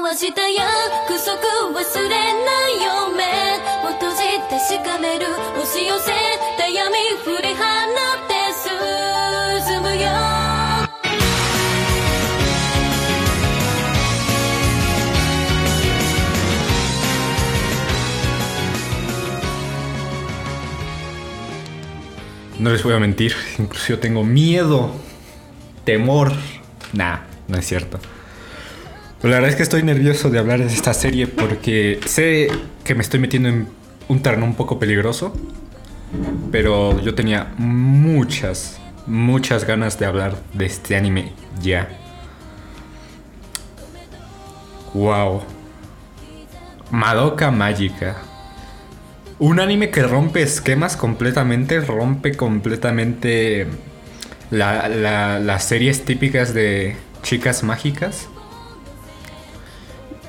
交わした約束忘れないよ目を閉じて確かめる押し寄せた闇振り放って進むよ No les voy a mentir, incluso yo tengo miedo, temor. Nah, no es cierto. Pero la verdad es que estoy nervioso de hablar de esta serie porque sé que me estoy metiendo en un terreno un poco peligroso. Pero yo tenía muchas, muchas ganas de hablar de este anime ya. Wow. Madoka Mágica. Un anime que rompe esquemas completamente, rompe completamente la- la- las series típicas de chicas mágicas.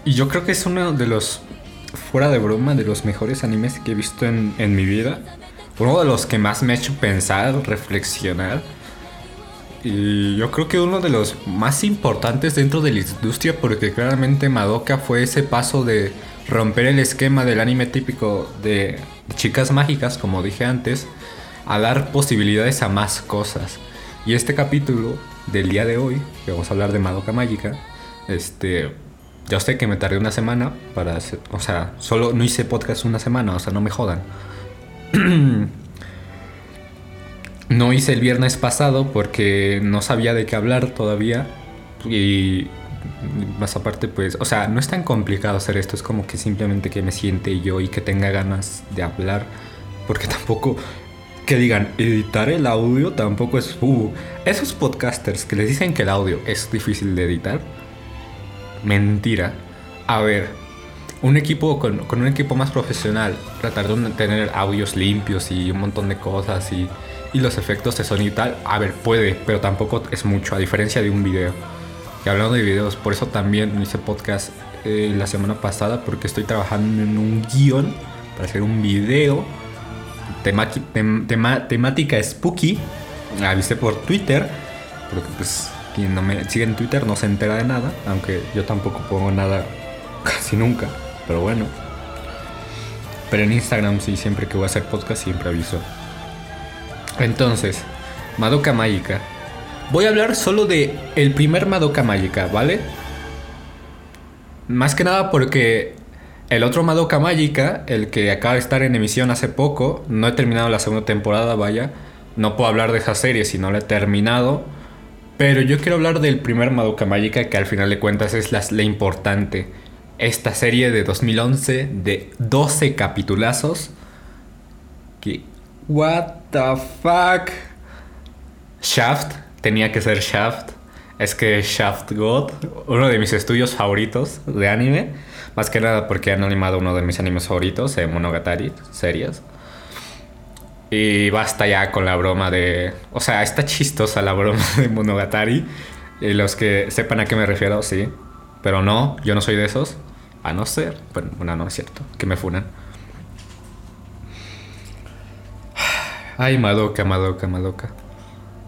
Y yo creo que es uno de los, fuera de broma, de los mejores animes que he visto en, en mi vida. Uno de los que más me ha hecho pensar, reflexionar. Y yo creo que uno de los más importantes dentro de la industria porque claramente Madoka fue ese paso de romper el esquema del anime típico de chicas mágicas, como dije antes, a dar posibilidades a más cosas. Y este capítulo del día de hoy, que vamos a hablar de Madoka Mágica, este, ya sé que me tardé una semana para hacer, o sea, solo no hice podcast una semana, o sea, no me jodan. No hice el viernes pasado porque no sabía de qué hablar todavía. Y más aparte, pues, o sea, no es tan complicado hacer esto. Es como que simplemente que me siente yo y que tenga ganas de hablar. Porque tampoco, que digan, editar el audio tampoco es... Uh, esos podcasters que les dicen que el audio es difícil de editar. Mentira. A ver, un equipo con, un equipo más profesional, tratar de tener audios limpios y un montón de cosas y, los efectos de sonido y tal, a ver, puede, pero tampoco es mucho, a diferencia de un video. Y hablando de videos, por eso también hice podcast eh, la semana pasada, porque estoy trabajando en un guion para hacer un video tem- temática spooky. Avisé por Twitter, porque pues quien no me sigue en Twitter no se entera de nada, aunque yo tampoco pongo nada casi nunca, pero bueno. Pero en Instagram sí, siempre que voy a hacer podcast siempre aviso. Entonces, Madoka Mágica. Voy a hablar solo de el primer Madoka Mágica, ¿vale? Más que nada porque el otro Madoka Mágica, el que acaba de estar en emisión hace poco, no he terminado la segunda temporada, vaya. No puedo hablar de esa serie si no la he terminado. Pero yo quiero hablar del primer Madoka Mágica, que al final de cuentas es la, importante. Esta serie de 2011 de 12 capitulazos. Que. What the fuck? Shaft, tenía que ser Shaft. Es que Shaft God, uno de mis estudios favoritos de anime. Más que nada porque han animado uno de mis animes favoritos, eh, Monogatari, series. Y basta ya con la broma de. O sea, está chistosa la broma de Monogatari. Y los que sepan a qué me refiero, sí. Pero no, yo no soy de esos. A no ser. Bueno, bueno, no es cierto. Que me funan. Ay, Madoka, Madoka, Madoka.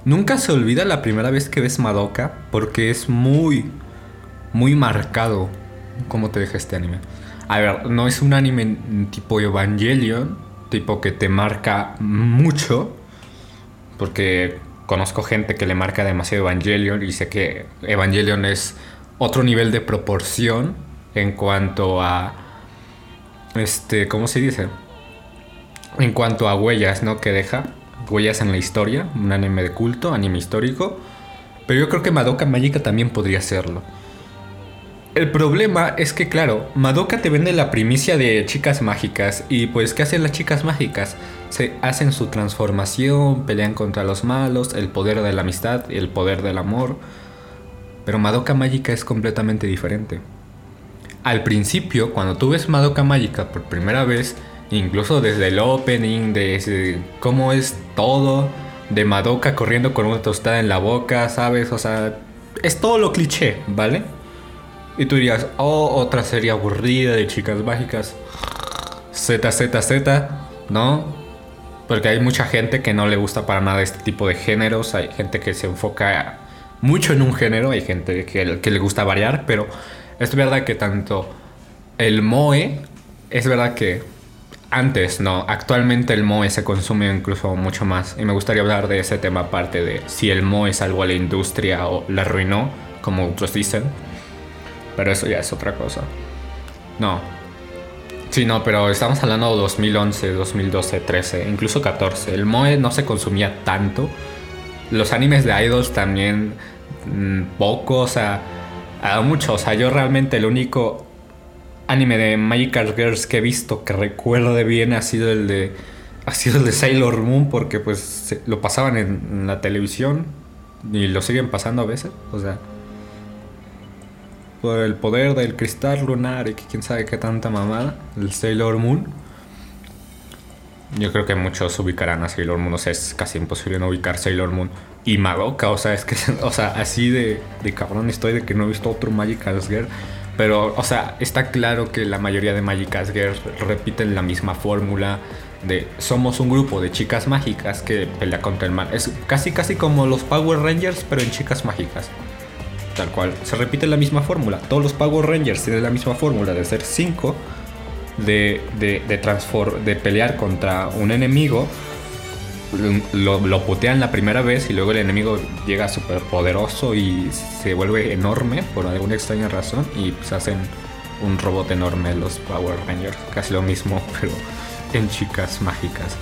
Nunca se olvida la primera vez que ves Madoka porque es muy, muy marcado cómo te deja este anime. A ver, no es un anime tipo Evangelion, tipo que te marca mucho, porque conozco gente que le marca demasiado Evangelion y sé que Evangelion es otro nivel de proporción en cuanto a, este, ¿cómo se dice? En cuanto a huellas, ¿no? Que deja huellas en la historia, un anime de culto, anime histórico. Pero yo creo que Madoka Mágica también podría serlo. El problema es que, claro, Madoka te vende la primicia de chicas mágicas. Y pues, ¿qué hacen las chicas mágicas? Se hacen su transformación, pelean contra los malos, el poder de la amistad, el poder del amor. Pero Madoka Mágica es completamente diferente. Al principio, cuando tú ves Madoka Mágica por primera vez, incluso desde el opening, desde cómo es todo, de Madoka corriendo con una tostada en la boca, ¿sabes? O sea, es todo lo cliché, ¿vale? Y tú dirías, oh, otra serie aburrida de chicas mágicas. Z, Z, Z, ¿no? Porque hay mucha gente que no le gusta para nada este tipo de géneros. Hay gente que se enfoca mucho en un género. Hay gente que, le gusta variar. Pero Es verdad que tanto el moe, es verdad que antes, no, actualmente el moe se consume incluso mucho más. Y me gustaría hablar de ese tema aparte de si el moe salvó a la industria o la arruinó, como otros dicen. Pero eso ya es otra cosa. No. Sí, no, pero estamos hablando de 2011, 2012, 13, incluso 14. El moe no se consumía tanto. Los animes de idols también mm, poco, o sea, a mucho. O sea, yo realmente el único anime de Magical Girls que he visto que recuerdo de bien ha sido el de ha sido el de Sailor Moon porque pues lo pasaban en, la televisión y lo siguen pasando a veces, o sea, por el poder del cristal lunar y que quién sabe qué tanta mamada, el Sailor Moon. Yo creo que muchos ubicarán a Sailor Moon, o sea, es casi imposible no ubicar Sailor Moon y Madoka, o sea, es que, o sea, así de, de cabrón estoy de que no he visto otro Magical Girl. Pero, o sea, está claro que la mayoría de Magic Girls repiten la misma fórmula de somos un grupo de chicas mágicas que pelea contra el mal. Es casi casi como los Power Rangers, pero en chicas mágicas. Tal cual. Se repite la misma fórmula. Todos los Power Rangers tienen la misma fórmula de ser 5, de, de, de, de pelear contra un enemigo lo, lo, putean la primera vez y luego el enemigo llega súper poderoso y se vuelve enorme por alguna extraña razón y se pues hacen un robot enorme los Power Rangers. Casi lo mismo, pero en chicas mágicas.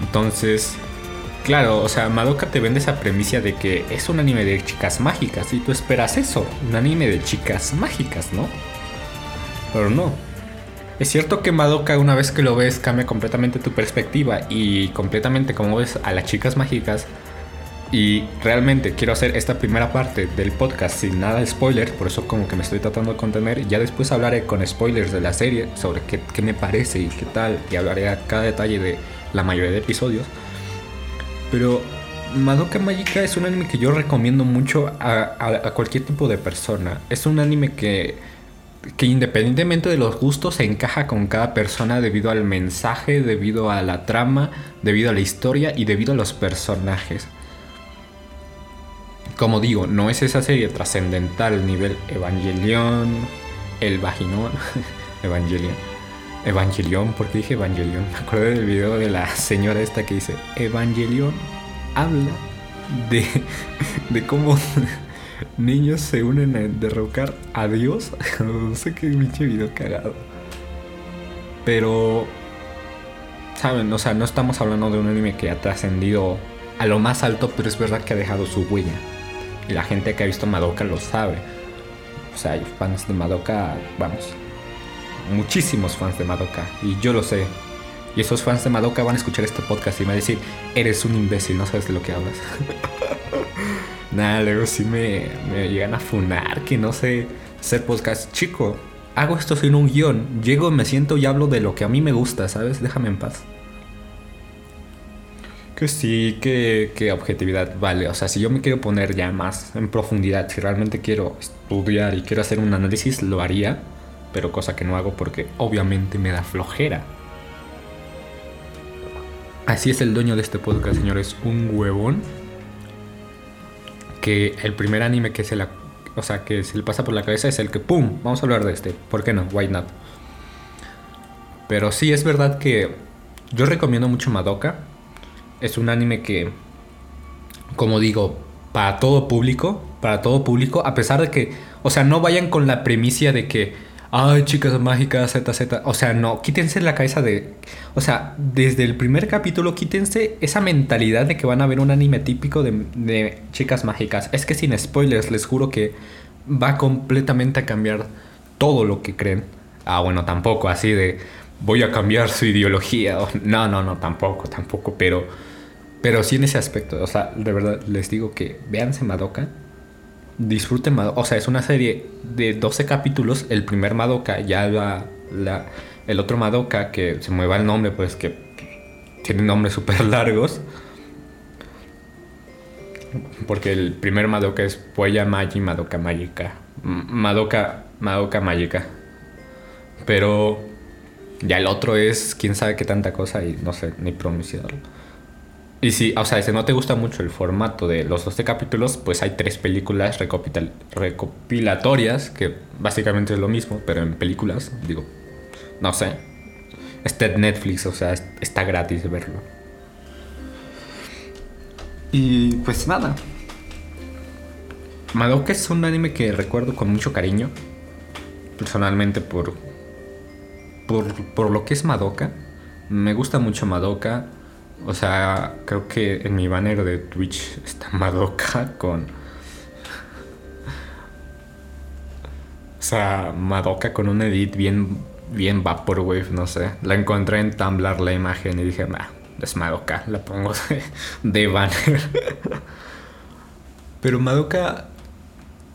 Entonces, claro, o sea, Madoka te vende esa premisa de que es un anime de chicas mágicas y tú esperas eso, un anime de chicas mágicas, ¿no? Pero no, es cierto que Madoka una vez que lo ves cambia completamente tu perspectiva y completamente como ves a las chicas mágicas. Y realmente quiero hacer esta primera parte del podcast sin nada de spoiler, por eso como que me estoy tratando de contener. Ya después hablaré con spoilers de la serie sobre qué, qué me parece y qué tal, y hablaré a cada detalle de la mayoría de episodios. Pero Madoka Magica es un anime que yo recomiendo mucho a, a cualquier tipo de persona. Es un anime que que independientemente de los gustos se encaja con cada persona debido al mensaje, debido a la trama, debido a la historia y debido a los personajes. Como digo, no es esa serie trascendental nivel Evangelion, el vaginón, Evangelion. Evangelion, porque dije Evangelion? Me acuerdo del video de la señora esta que dice, Evangelion habla de, de cómo niños se unen a derrocar a Dios. no sé qué pinche video cagado. Pero, ¿saben? O sea, no estamos hablando de un anime que ha trascendido a lo más alto, pero es verdad que ha dejado su huella. Y la gente que ha visto Madoka lo sabe. O sea, fans de Madoka, vamos, muchísimos fans de Madoka. Y yo lo sé. Y esos fans de Madoka van a escuchar este podcast y van a decir, eres un imbécil, no sabes de lo que hablas. Nada, luego sí me, me llegan a funar que no sé ser podcast. Chico, hago esto sin un guion. Llego, me siento y hablo de lo que a mí me gusta, ¿sabes? Déjame en paz. Que sí, que, que, objetividad vale. O sea, si yo me quiero poner ya más en profundidad, si realmente quiero estudiar y quiero hacer un análisis, lo haría. Pero cosa que no hago porque obviamente me da flojera. Así es el dueño de este podcast, señores. Un huevón que el primer anime que se la, o sea, que se le pasa por la cabeza es el que pum, vamos a hablar de este. ¿Por qué no? Why not? Pero sí es verdad que yo recomiendo mucho Madoka. Es un anime que como digo, para todo público, para todo público, a pesar de que, o sea, no vayan con la premisa de que ay, chicas mágicas, Z, O sea, no, quítense la cabeza de. O sea, desde el primer capítulo, quítense esa mentalidad de que van a ver un anime típico de, chicas mágicas. Es que sin spoilers, les juro que va completamente a cambiar todo lo que creen. Ah, bueno, tampoco así de voy a cambiar su ideología. No, no, no, tampoco, tampoco, pero. Pero sí en ese aspecto. O sea, de verdad les digo que véanse Madoka disfruten Madoka. O sea, es una serie de 12 capítulos. El primer Madoka, ya la, la, el otro Madoka, que se mueva el nombre, pues que tiene nombres súper largos. Porque el primer Madoka es Puella Magi Madoka Magica. Madoka, Madoka Magica. Pero ya el otro es quién sabe qué tanta cosa y no sé ni pronunciarlo. Y si, o sea, si no te gusta mucho el formato de los 12 capítulos, pues hay tres películas recopilatorias, que básicamente es lo mismo, pero en películas, digo, no sé. Está en Netflix, o sea, es- está gratis verlo. Y pues nada. Madoka es un anime que recuerdo con mucho cariño. Personalmente por, por, por lo que es Madoka. Me gusta mucho Madoka. O sea, creo que en mi banner de Twitch está Madoka con... O sea, Madoka con un edit bien, bien Vaporwave, no sé. La encontré en Tumblr la imagen y dije, nah, es Madoka, la pongo de, de banner. Pero Madoka,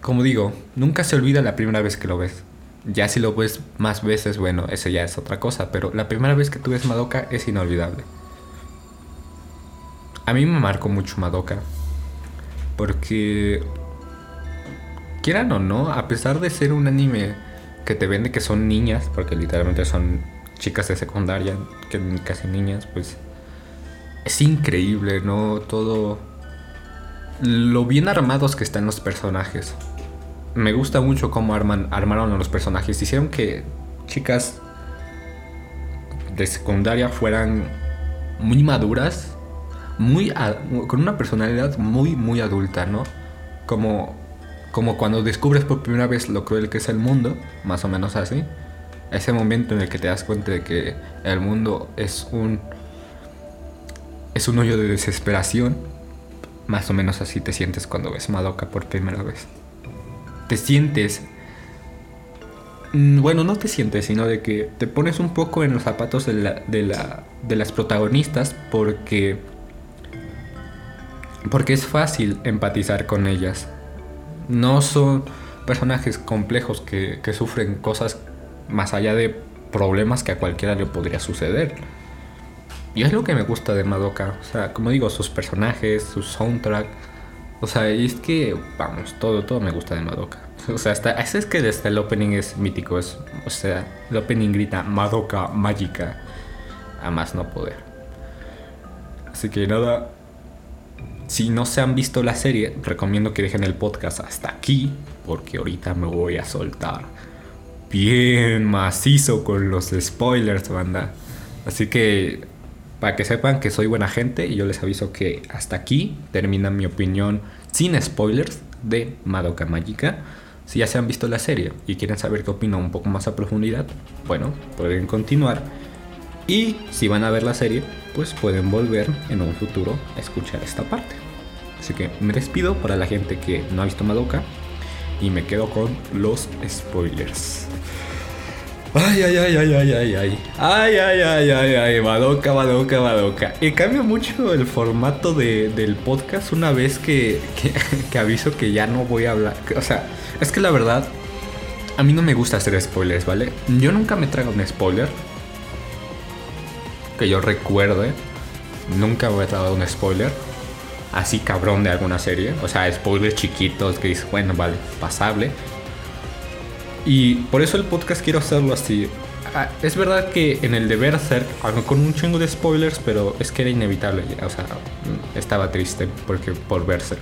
como digo, nunca se olvida la primera vez que lo ves. Ya si lo ves más veces, bueno, eso ya es otra cosa. Pero la primera vez que tú ves Madoka es inolvidable. A mí me marcó mucho Madoka. Porque, quieran o no, a pesar de ser un anime que te vende que son niñas, porque literalmente son chicas de secundaria, que casi niñas, pues es increíble, ¿no? Todo lo bien armados que están los personajes. Me gusta mucho cómo arman, armaron a los personajes. Hicieron que chicas de secundaria fueran muy maduras, muy con una personalidad muy muy adulta, ¿no? Como como cuando descubres por primera vez lo cruel que es el mundo, más o menos así. Ese momento en el que te das cuenta de que el mundo es un es un hoyo de desesperación. Más o menos así te sientes cuando ves Madoka por primera vez. Te sientes Mm, Bueno, no te sientes, sino de que te pones un poco en los zapatos de, la- de, la- de las protagonistas porque... Porque es fácil empatizar con ellas. No son personajes complejos que, sufren cosas más allá de problemas que a cualquiera le podría suceder. Y es lo que me gusta de Madoka. O sea, como digo, sus personajes, su soundtrack. O sea, y es que, vamos, todo, todo me gusta de Madoka. O sea, hasta, es que el opening es mítico. Es, o sea, el opening grita Madoka mágica. A más no poder. Así que nada. Si no se han visto la serie, recomiendo que dejen el podcast hasta aquí. Porque ahorita me voy a soltar bien macizo con los spoilers, banda. Así que para que sepan que soy buena gente y yo les aviso que hasta aquí termina mi opinión sin spoilers de Madoka Mágica. Si ya se han visto la serie y quieren saber qué opino un poco más a profundidad, bueno, pueden continuar. Y si van a ver la serie, pues pueden volver en un futuro a escuchar esta parte. Así que me despido para la gente que no ha visto Madoka y me quedo con los spoilers. Ay, ay, ay, ay, ay, ay, ay. Ay, ay, ay, ay, ay, Madoka, Madoka, Madoka. Y cambia mucho el formato de- del podcast una vez que, que, que aviso que ya no voy a hablar. O sea, es que la verdad, a mí no me gusta hacer spoilers, ¿vale? Yo nunca me traigo un spoiler. Que yo recuerde. Nunca me he tragado un spoiler. Así cabrón de alguna serie. O sea, spoilers chiquitos que dices, bueno, vale, pasable. Y por eso el podcast quiero hacerlo así. Ah, Es verdad que en el de Berserk, aunque con un chingo de spoilers, pero es que era inevitable. O sea, estaba triste porque por Berserk.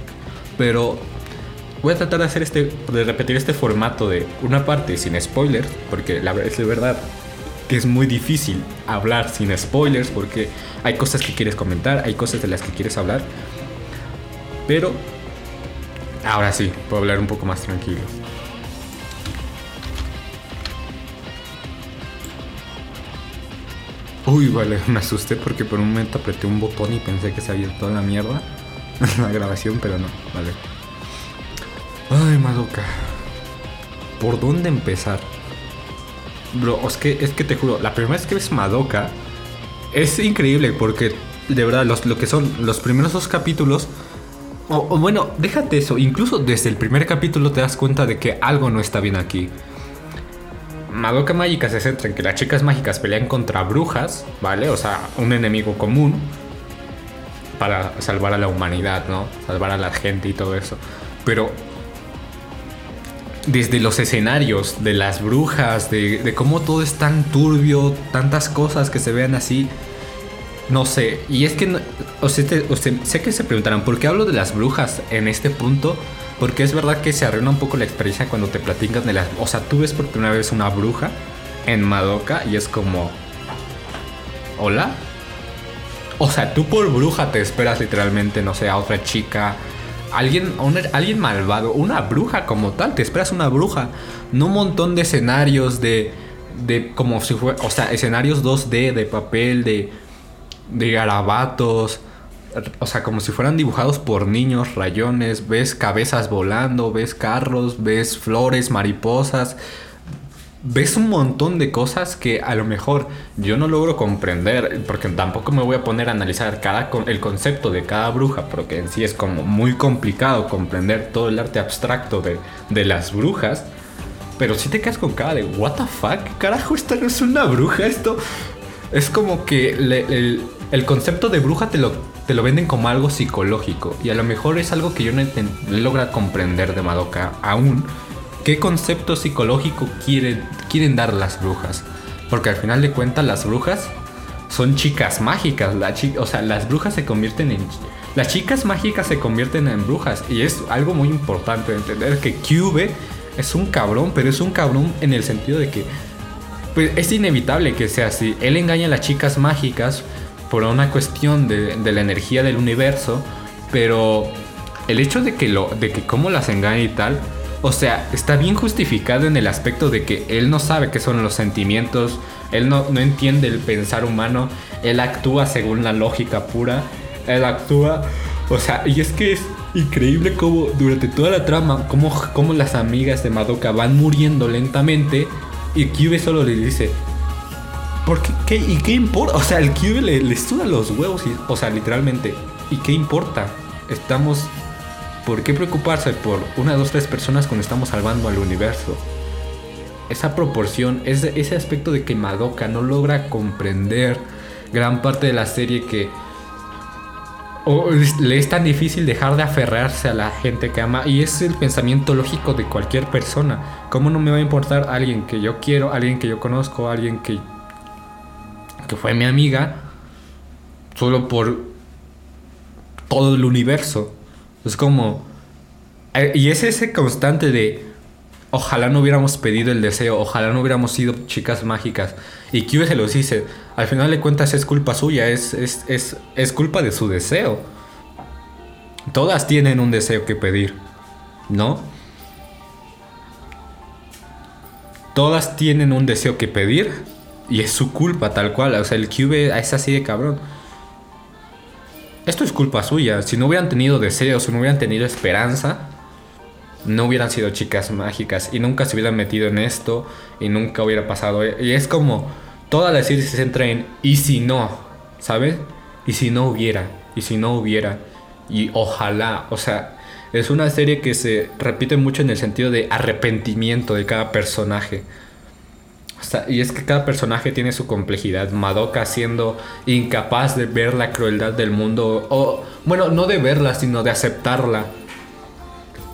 Pero voy a tratar de hacer este, de repetir este formato de una parte sin spoilers, porque la es de verdad que es muy difícil hablar sin spoilers, porque hay cosas que quieres comentar, hay cosas de las que quieres hablar. Pero ahora sí, puedo hablar un poco más tranquilo. Uy, vale, me asusté porque por un momento apreté un botón y pensé que se había toda la mierda la grabación, pero no, vale. Ay, Madoka. ¿Por dónde empezar? Bro, es que, es que te juro, la primera vez que ves Madoka es increíble porque de verdad los, lo que son los primeros dos capítulos o, o bueno, déjate eso, incluso desde el primer capítulo te das cuenta de que algo no está bien aquí. Madoka Mágica se centra en que las chicas mágicas pelean contra brujas, ¿vale? O sea, un enemigo común para salvar a la humanidad, ¿no? Salvar a la gente y todo eso. Pero desde los escenarios de las brujas, de, cómo todo es tan turbio, tantas cosas que se vean así, no sé, y es que, no- o sea, te- o sea, sé que se preguntarán, ¿por qué hablo de las brujas en este punto? Porque es verdad que se arruina un poco la experiencia cuando te platican de las... O sea, tú ves por primera vez una bruja en Madoka y es como... ¿Hola? O sea, tú por bruja te esperas literalmente, no sé, a otra chica, alguien, alguien malvado, una bruja como tal, te esperas una bruja, no un montón de escenarios de, de como si fuera, o sea, escenarios 2D de papel, de, de garabatos, o sea, como si fueran dibujados por niños, rayones, ves cabezas volando, ves carros, ves flores, mariposas, ves un montón de cosas que a lo mejor yo no logro comprender, porque tampoco me voy a poner a analizar cada el concepto de cada bruja, porque en sí es como muy complicado comprender todo el arte abstracto de, de las brujas. Pero si te quedas con cara de, ¿What the fuck? ¿Qué carajo? Esta no es una bruja. Esto es como que el, el concepto de bruja te lo, te lo venden como algo psicológico. Y a lo mejor es algo que yo no logra comprender de Madoka aún. ¿Qué concepto psicológico quieren, quieren dar las brujas? Porque al final de cuentas las brujas son chicas mágicas. O sea, las brujas se convierten en... Las chicas mágicas se convierten en brujas. Y es algo muy importante de entender que Cube es un cabrón, pero es un cabrón en el sentido de que pues es inevitable que sea así. Él engaña a las chicas mágicas por una cuestión de, de la energía del universo, pero el hecho de que lo, de que cómo las engaña y tal, o sea, está bien justificado en el aspecto de que él no sabe qué son los sentimientos, él no, no entiende el pensar humano, él actúa según la lógica pura, él actúa, o sea, y es que es increíble cómo durante toda la trama, cómo, cómo las amigas de Madoka van muriendo lentamente y Cube solo le dice, ¿por qué? ¿Y qué importa? O sea, el Cube le, le suda los huevos, y, o sea, literalmente, ¿y qué importa? Estamos... ¿Por qué preocuparse por una, dos, tres personas cuando estamos salvando al universo? Esa proporción, ese, ese aspecto de que Madoka no logra comprender gran parte de la serie que le es tan difícil dejar de aferrarse a la gente que ama y es el pensamiento lógico de cualquier persona. ¿Cómo no me va a importar alguien que yo quiero, alguien que yo conozco, alguien que que fue mi amiga solo por todo el universo? Es como eh, y es ese constante de ojalá no hubiéramos pedido el deseo, ojalá no hubiéramos sido chicas mágicas. Y Cube se los dice, al final de cuentas es culpa suya, es, es, es, es culpa de su deseo. Todas tienen un deseo que pedir, ¿no? Todas tienen un deseo que pedir y es su culpa tal cual. O sea, el Cube es así de cabrón. Esto es culpa suya. Si no hubieran tenido deseos, si no hubieran tenido esperanza, no hubieran sido chicas mágicas y nunca se hubieran metido en esto y nunca hubiera pasado. Y es como toda la serie se centra en y si no, ¿sabes? Y si no hubiera, y si no hubiera, y ojalá, o sea, es una serie que se repite mucho en el sentido de arrepentimiento de cada personaje. Y es que cada personaje tiene su complejidad. Madoka siendo incapaz de ver la crueldad del mundo, o bueno, no de verla, sino de aceptarla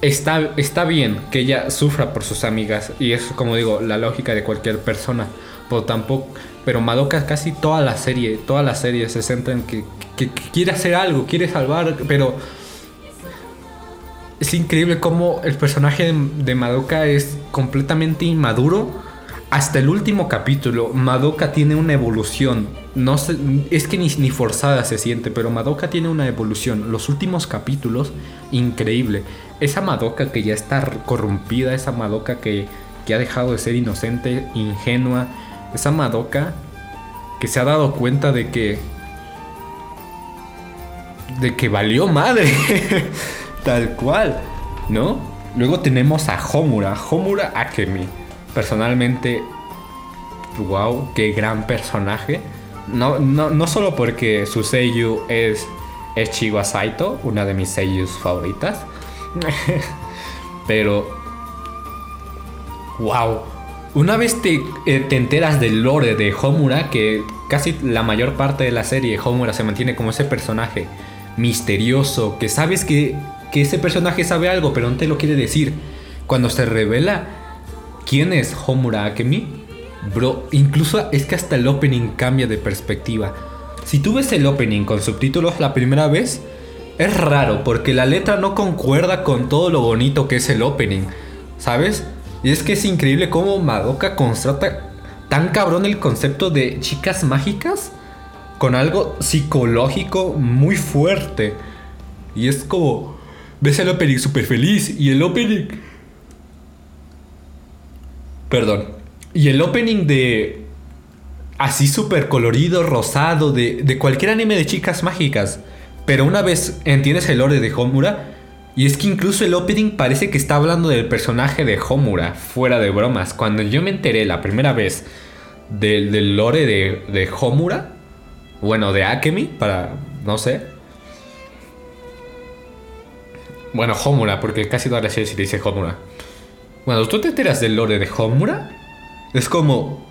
está, está bien que ella sufra por sus amigas y es como digo la lógica de cualquier persona pero tampoco pero Madoka casi toda la serie toda la serie se centra en que, que- que quiere hacer algo quiere salvar pero es increíble cómo el personaje de Madoka es completamente inmaduro hasta el último capítulo Madoka tiene una evolución. No es que ni, ni forzada se siente pero Madoka tiene una evolución. Los últimos capítulos increíble. Esa Madoka que ya está corrompida esa Madoka que, que ha dejado de ser inocente ingenua esa Madoka que se ha dado cuenta de que de que valió madre tal cual ¿no? luego tenemos a Homura Homura Akemi personalmente, wow, qué gran personaje. No, no, no solo porque su seiyuu es, es Chiwa Saito, una de mis seiyus favoritas, pero, wow. Una vez te, eh, te enteras del lore de Homura, que casi la mayor parte de la serie Homura se mantiene como ese personaje misterioso, que sabes que, que ese personaje sabe algo, pero no te lo quiere decir. Cuando se revela ¿Quién es Homura Akemi? Bro, incluso es que hasta el opening cambia de perspectiva. si tú ves el opening con subtítulos la primera vez, es raro porque la letra no concuerda con todo lo bonito que es el opening, ¿sabes? Y es que es increíble cómo Madoka constata tan cabrón el concepto de chicas mágicas con algo psicológico muy fuerte. Y es como, ves el opening súper feliz y el opening... Perdón. Y el opening de... Así súper colorido, rosado, de, de cualquier anime de chicas mágicas. Pero una vez entiendes el lore de Homura, y es que incluso el opening parece que está hablando del personaje de Homura, fuera de bromas. Cuando yo me enteré la primera vez del, lore de, de Homura, bueno, de Akemi, para, no sé. Bueno, Homura, porque casi todas las series dice Homura. Bueno, ¿tú te enteras del lore de Homura? Es como...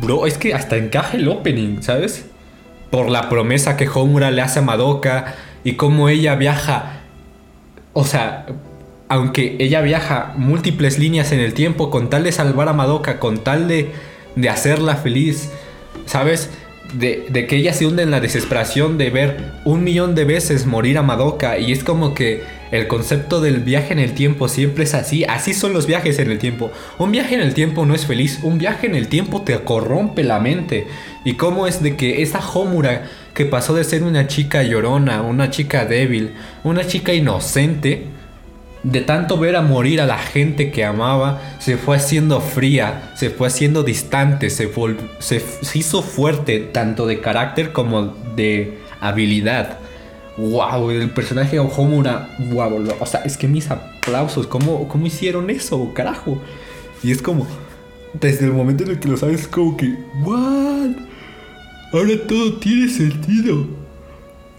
Bro, es que hasta encaja el opening, ¿sabes? Por la promesa que Homura le hace a Madoka y cómo ella viaja o sea, aunque ella viaja múltiples líneas en el tiempo con tal de salvar a Madoka, con tal de, de hacerla feliz, ¿sabes? De, que ella se hunde en la desesperación de ver un millón de veces morir a Madoka y es como que el concepto del viaje en el tiempo siempre es así, así son los viajes en el tiempo. Un viaje en el tiempo no es feliz, un viaje en el tiempo te corrompe la mente. Y cómo es de que esa Homura que pasó de ser una chica llorona, una chica débil, una chica inocente, de tanto ver a morir a la gente que amaba, se fue haciendo fría, se fue haciendo distante, se, se, hizo fuerte tanto de carácter como de habilidad. ¡Wow! El personaje de Homura, wow, o sea, es que mis aplausos, ¿cómo, cómo hicieron eso, carajo? Y es como, desde el momento en el que lo sabes, es como que, ¿what? Ahora todo tiene sentido.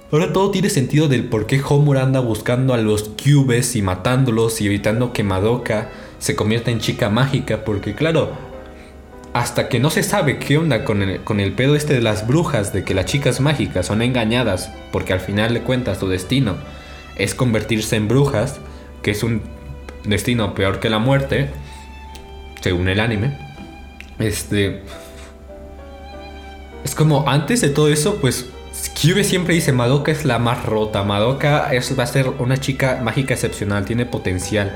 Ahora todo tiene sentido del por qué Homura anda buscando a los cubes y matándolos y evitando que Madoka se convierta en chica mágica. Porque claro, hasta que no se sabe qué onda con el, con el pedo este de las brujas, de que las chicas mágicas son engañadas, porque al final le cuentas su destino es convertirse en brujas, que es un destino peor que la muerte, según el anime. Este es como antes de todo eso, pues Cube siempre dice Madoka es la más rota, Madoka es, va a ser una chica mágica excepcional, tiene potencial.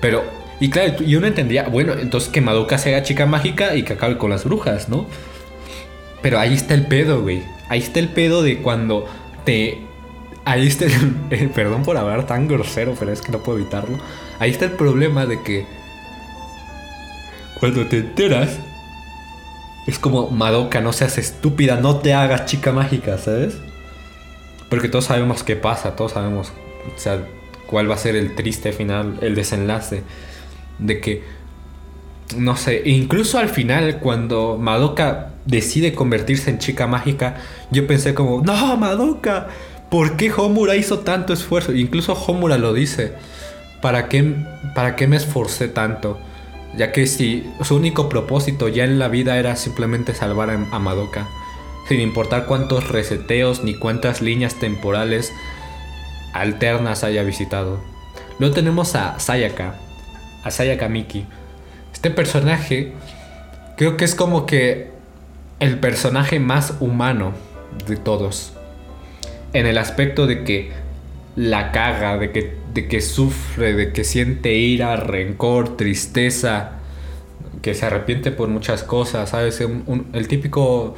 Pero, y claro, yo no entendía, bueno, entonces que Madoka sea chica mágica y que acabe con las brujas, ¿no? Pero ahí está el pedo, güey. Ahí está el pedo de cuando te... Ahí está el... Perdón por hablar tan grosero, pero es que no puedo evitarlo. Ahí está el problema de que... Cuando te enteras es como, Madoka, no seas estúpida, no te hagas chica mágica, ¿sabes? Porque todos sabemos qué pasa, todos sabemos, o sea, cuál va a ser el triste final, el desenlace. De que, no sé, incluso al final, cuando Madoka decide convertirse en chica mágica, yo pensé como, no, Madoka, ¿por qué Homura hizo tanto esfuerzo? Incluso Homura lo dice, ¿para qué, para qué me esforcé tanto? Ya que si su único propósito ya en la vida era simplemente salvar a Madoka, sin importar cuántos reseteos ni cuántas líneas temporales alternas haya visitado. Luego tenemos a Sayaka, a Sayaka Miki. Este personaje creo que es como que el personaje más humano de todos. En el aspecto de que la caga, de que de que sufre, de que siente ira, rencor, tristeza, que se arrepiente por muchas cosas, ¿sabes? el típico...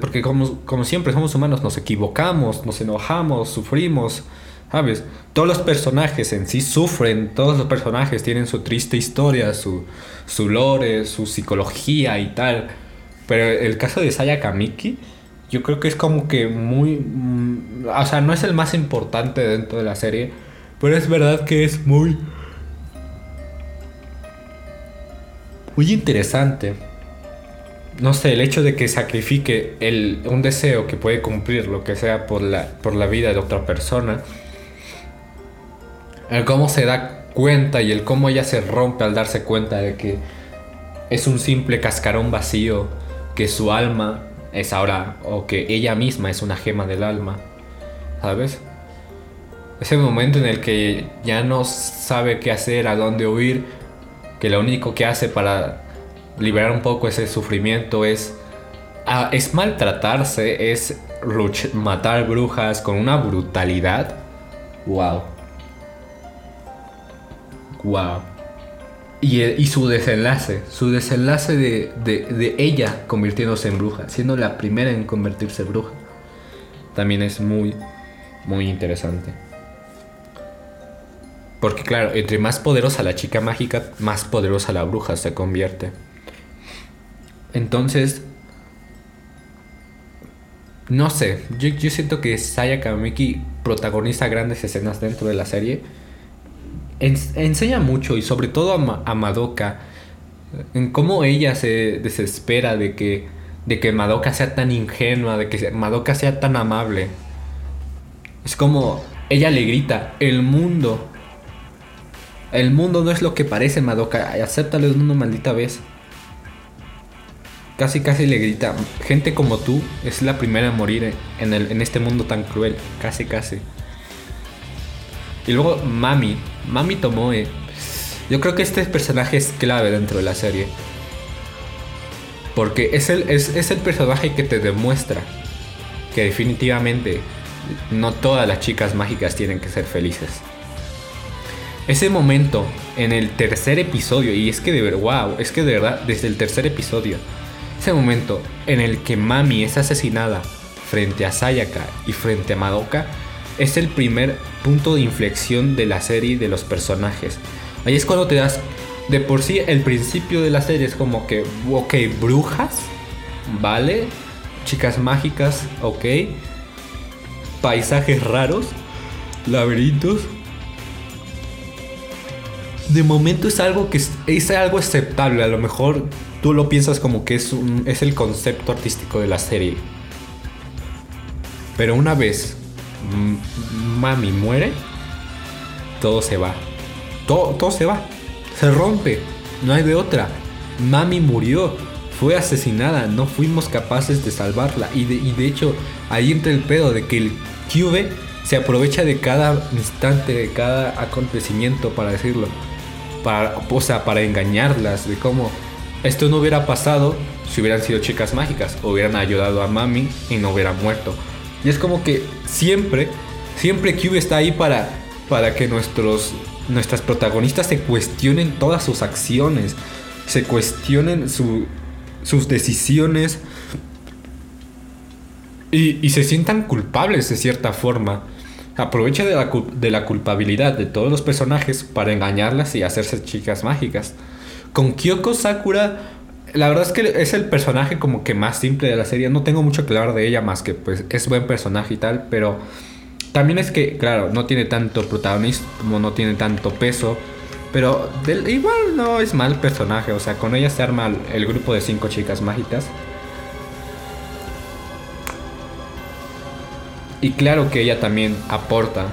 Porque como, como siempre somos humanos, nos equivocamos, nos enojamos, sufrimos, ¿sabes? Todos los personajes en sí sufren, todos los personajes tienen su triste historia, su, su lore, su psicología y tal. Pero el caso de Sayaka Miki, yo creo que es como que muy... Mm, o sea, no es el más importante dentro de la serie, pero es verdad que es muy... Muy interesante. No sé, el hecho de que sacrifique el, un deseo que puede cumplir, lo que sea, por la, por la vida de otra persona. El cómo se da cuenta y el cómo ella se rompe al darse cuenta de que es un simple cascarón vacío, que su alma es ahora, o que ella misma es una gema del alma, ¿sabes? Ese momento en el que ya no sabe qué hacer, a dónde huir, que lo único que hace para liberar un poco ese sufrimiento es es maltratarse, es matar brujas con una brutalidad. Wow. Wow. Y, el- y su desenlace, su desenlace de, de- de ella convirtiéndose en bruja, siendo la primera en convertirse en bruja, también es muy, muy interesante. Porque claro, entre más poderosa la chica mágica, más poderosa la bruja se convierte. Entonces, no sé, yo, yo siento que Saya Kameki protagoniza grandes escenas dentro de la serie. En- enseña mucho y sobre todo a, a Madoka en cómo ella se desespera de que, de que Madoka sea tan ingenua, de que Madoka sea tan amable. Es como ella le grita, el mundo, el mundo no es lo que parece Madoka, acéptalo de una maldita vez. Casi casi le grita, gente como tú es la primera en morir en, en este mundo tan cruel, casi casi. Y luego Mami, Mami Tomoe. Yo creo que este personaje es clave dentro de la serie. Porque es el, es, es el personaje que te demuestra que definitivamente no todas las chicas mágicas tienen que ser felices. Ese momento en el tercer episodio, y es que de verdad, wow, es que de verdad, desde el tercer episodio, ese momento en el que Mami es asesinada frente a Sayaka y frente a Madoka, es el primer punto de inflexión de la serie de los personajes. Ahí es cuando te das, de por sí, el principio de la serie es como que, ok, brujas, ¿vale? Chicas mágicas, ok. Paisajes raros, laberintos. De momento es algo que es, algo aceptable. A lo mejor tú lo piensas como que es, un- es el concepto artístico de la serie. Pero una vez Mami muere, todo se va. Todo, todo se va. Se rompe. No hay de otra. Mami murió. Fue asesinada. No fuimos capaces de salvarla. Y de, y de hecho, ahí entra el pedo de que el Cube se aprovecha de cada instante, de cada acontecimiento, para decirlo. Para, para engañarlas. De cómo esto no hubiera pasado si hubieran sido chicas mágicas. Hubieran ayudado a Mami y no hubiera muerto. Y es como que siempre, siempre Cube está ahí para, para que nuestros, nuestras protagonistas se cuestionen todas sus acciones, se cuestionen su- sus decisiones y, y se sientan culpables de cierta forma. Aprovecha de la, de la culpabilidad de todos los personajes para engañarlas y hacerse chicas mágicas. Con Kyoko Sakura, la verdad es que es el personaje como que más simple de la serie. No tengo mucho que hablar de ella más que pues es buen personaje y tal, pero también es que, claro, no tiene tanto protagonismo, no tiene tanto peso. Pero igual no es mal personaje, o sea, con ella se arma el grupo de cinco chicas mágicas. Y claro que ella también aporta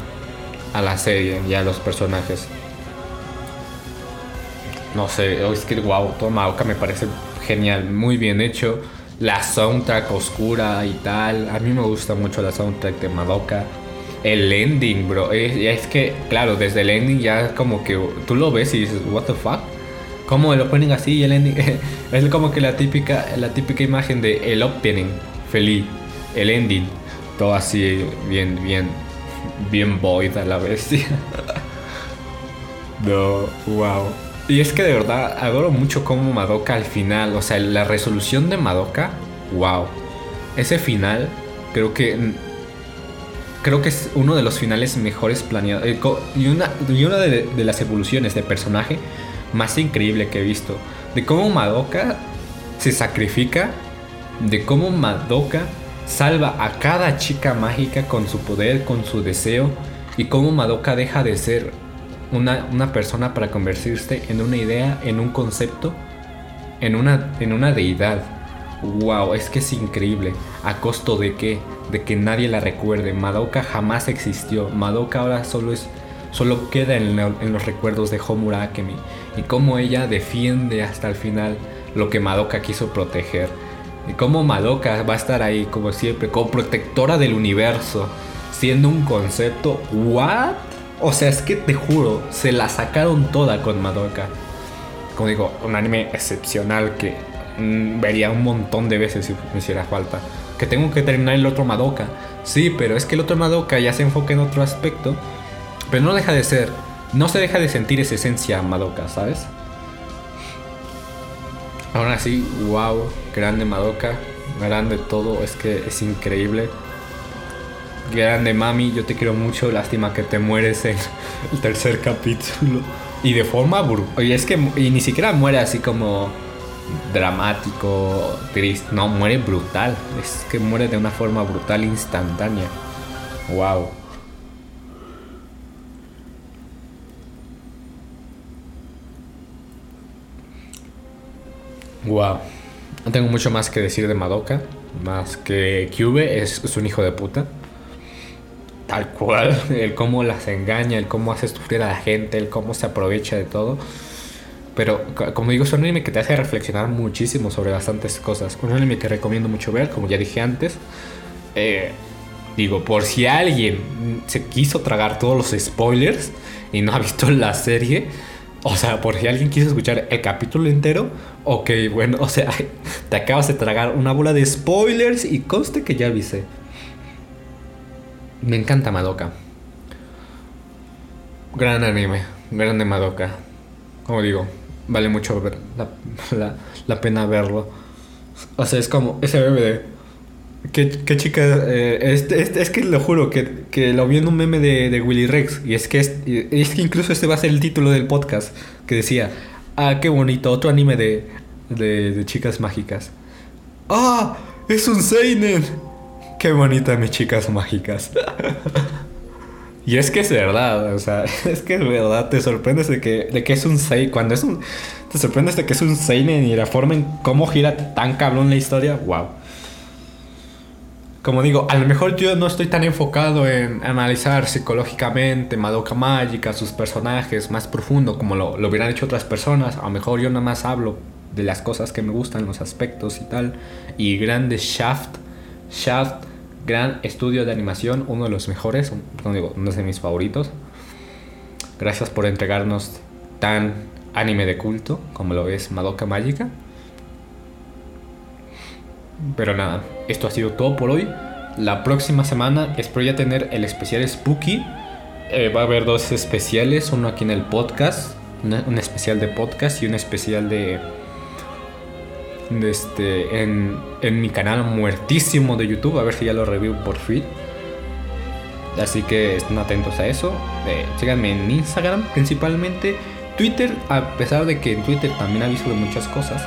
a la serie y a los personajes. No sé, es que wow, todo Madoka me parece genial, muy bien hecho. La soundtrack oscura y tal. A mí me gusta mucho la soundtrack de Madoka. El ending, bro. Es, es que, claro, desde el ending ya como que tú lo ves y dices, what the fuck. ¿Cómo el opening así y el ending? es como que la típica, la típica imagen de el opening, feliz, el ending, todo así, bien, bien, bien void a la bestia. No, wow. Y es que de verdad adoro mucho cómo Madoka al final, o sea, la resolución de Madoka, wow. Ese final, creo que. Creo que es uno de los finales mejores planeados. eh, Y una, y una de las evoluciones de personaje más increíble que he visto. De cómo Madoka se sacrifica. De cómo Madoka salva a cada chica mágica con su poder, con su deseo. Y cómo Madoka deja de ser una, una persona para convertirse en una idea, en un concepto, en una, en una deidad. Wow, es que es increíble. ¿A costo de qué? De que nadie la recuerde. Madoka jamás existió. Madoka ahora solo es. Solo queda en, en los recuerdos de Homura Akemi. Y cómo ella defiende hasta el final lo que Madoka quiso proteger. Y cómo Madoka va a estar ahí, como siempre, como protectora del universo. Siendo un concepto. ¿What? O sea, es que te juro, se la sacaron toda con Madoka como digo, un anime excepcional que mm, vería un montón de veces si me hiciera falta. Que tengo que terminar el otro Madoka. Sí, pero es que el otro Madoka ya se enfoca en otro aspecto. Pero no deja de ser. No se deja de sentir esa esencia Madoka, ¿sabes? Aún así, wow, grande Madoka. Grande todo, es que es increíble. Grande mami, yo te quiero mucho. Lástima que te mueres en el tercer capítulo. Y de forma brutal. Y es que y ni siquiera muere así como dramático, triste. No, muere brutal. Es que muere de una forma brutal, instantánea. Wow. Wow. No tengo mucho más que decir de Madoka. Más que Cube es, un hijo de puta. Tal cual. El cómo las engaña, el cómo hace sufrir a la gente, el cómo se aprovecha de todo. Pero como digo, es un anime que te hace reflexionar muchísimo sobre bastantes cosas. Un anime que recomiendo mucho ver, como ya dije antes. Eh, digo, por si alguien se quiso tragar todos los spoilers y no ha visto la serie, o sea, por si alguien quiso escuchar el capítulo entero, ok, bueno, o sea, te acabas de tragar una bola de spoilers y conste que ya avisé. Me encanta Madoka. Gran anime, grande Madoka. Como digo, vale mucho ver la, la, pena verlo. O sea, es como ese bebé de... ¿Qué, qué chica? Eh, es, que lo juro, que, que, lo vi en un meme de, de Willy Rex. Y es que, es, es, que incluso este va a ser el título del podcast. Que decía, ah, qué bonito, otro anime de, de, de chicas mágicas. ¡Ah! ¡Es un Seinen! Qué bonita mis chicas mágicas. Y es que es verdad, o sea, es que es verdad, te sorprendes de que, de que es un Seinen, cuando es un... Te sorprendes de que es un Seinen y la forma en cómo gira tan cabrón la historia, wow. Como digo, a lo mejor yo no estoy tan enfocado en analizar psicológicamente Madoka Mágica, sus personajes más profundo como lo, lo hubieran hecho otras personas. A lo mejor yo nada más hablo de las cosas que me gustan, los aspectos y tal. Y grande Shaft, Shaft Gran estudio de animación, uno de los mejores, no digo, uno de mis favoritos. Gracias por entregarnos tan anime de culto como lo es Madoka Mágica. Pero nada, esto ha sido todo por hoy. La próxima semana espero ya tener el especial Spooky. Eh, va a haber dos especiales, uno aquí en el podcast, un especial de podcast y un especial de este, en, en, mi canal muertísimo de YouTube. A ver si ya lo review por fin. Así que estén atentos a eso. Eh, síganme en Instagram principalmente. Twitter, a pesar de que en Twitter también aviso de muchas cosas,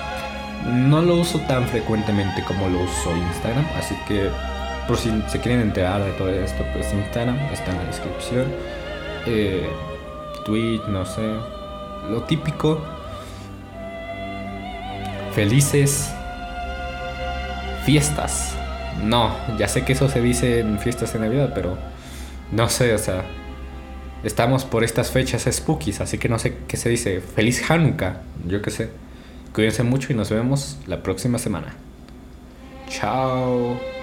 no lo uso tan frecuentemente como lo uso Instagram. Así que por si se quieren enterar de todo esto, pues Instagram está en la descripción. Eh, tweet, no sé. Lo típico felices fiestas. No, ya sé que eso se dice en fiestas de Navidad, pero no sé, o sea, estamos por estas fechas spookies, así que no sé qué se dice. Feliz Hanukkah, yo qué sé. Cuídense mucho y nos vemos la próxima semana. Chao.